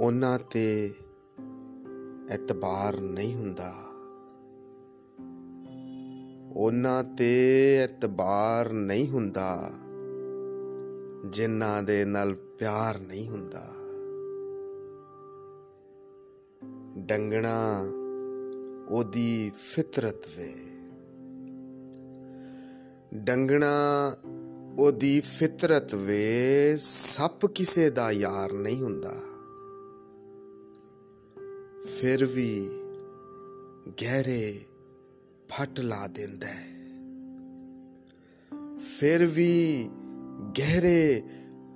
ਉਹਨਾਂ ਤੇ ਇਤਬਾਰ ਨਹੀਂ ਹੁੰਦਾ। ਉਹਨਾਂ ਤੇ ਇਤਬਾਰ ਨਹੀਂ ਹੁੰਦਾ, ਜਿਨ੍ਹਾਂ ਦੇ ਨਾਲ ਪਿਆਰ ਨਹੀਂ ਹੁੰਦਾ। ਡੰਗਣਾ ਉਹਦੀ ਫਿਤਰਤ ਵੇ। ਡੰਗਣਾ ਉਹਦੀ ਫਿਤਰਤ ਵੇ, ਸੱਪ ਕਿਸੇ ਦਾ ਯਾਰ ਨਹੀਂ ਹੁੰਦਾ। ਫਿਰ ਵੀ ਗਹਿਰੇ ਫਟ ਲਾ ਦਿੰਦਾ ਹੈ। ਫਿਰ ਵੀ ਗਹਿਰੇ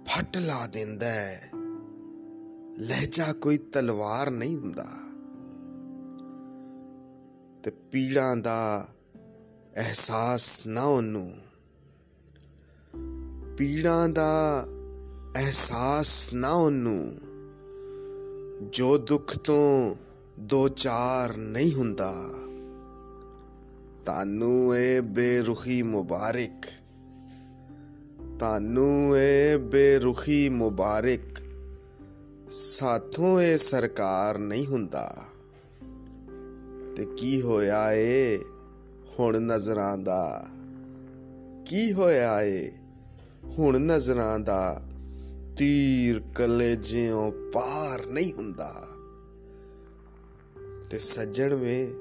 ਫਟ ਲਾ ਦਿੰਦਾ ਹੈ। ਲਹਿਜਾ ਕੋਈ ਤਲਵਾਰ ਨਹੀਂ ਹੁੰਦਾ। ਤੇ ਪੀੜਾਂ ਦਾ ਅਹਿਸਾਸ ਨਾ ਉਹਨੂੰ। ਪੀੜਾਂ ਦਾ ਅਹਿਸਾਸ ਨਾ ਉਹਨੂੰ। ਜੋ ਦੁੱਖ ਤੋਂ ਦੋ ਚਾਰ ਨਹੀਂ ਹੁੰਦਾ। ਤਾਨੂੰ ਏ ਬੇਰੁਖੀ ਮੁਬਾਰਕ। ਤਾਨੂੰ ਏ ਬੇਰੁਖੀ ਮੁਬਾਰਕ। ਸਾਥੋਂ ਏ ਸਰਕਾਰ ਨਹੀਂ ਹੁੰਦਾ। ਤੇ ਕੀ ਹੋਇਆ ਏ ਹੁਣ ਨਜ਼ਰਾਂ ਦਾ? ਕੀ ਹੋਇਆ ਏ ਹੁਣ ਨਜ਼ਰਾਂ ਦਾ? ਤੀਰ ਕਲੇਜਿਓਂ ਪਾਰ ਨਹੀਂ ਹੁੰਦਾ। ਤੇ ਸੱਜਣ ਵੇ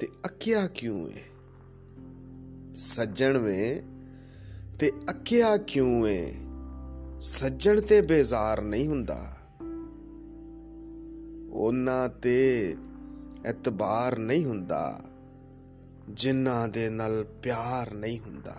ਤੇ ਅੱਕਿਆ ਕਿਉਂ ਏ ਸੱਜਣ ਵੇ ਤੇ ਅੱਕਿਆ ਕਿਉਂ ਏ ਸੱਜਣ ਤੇ ਬੇਜ਼ਾਰ ਨਹੀਂ ਹੁੰਦਾ। ਉਹਨਾਂ ਤੇ ਇਤਬਾਰ ਨਹੀਂ ਹੁੰਦਾ। ਜਿਨ੍ਹਾਂ ਦੇ ਨਾਲ ਪਿਆਰ ਨਹੀਂ ਹੁੰਦਾ।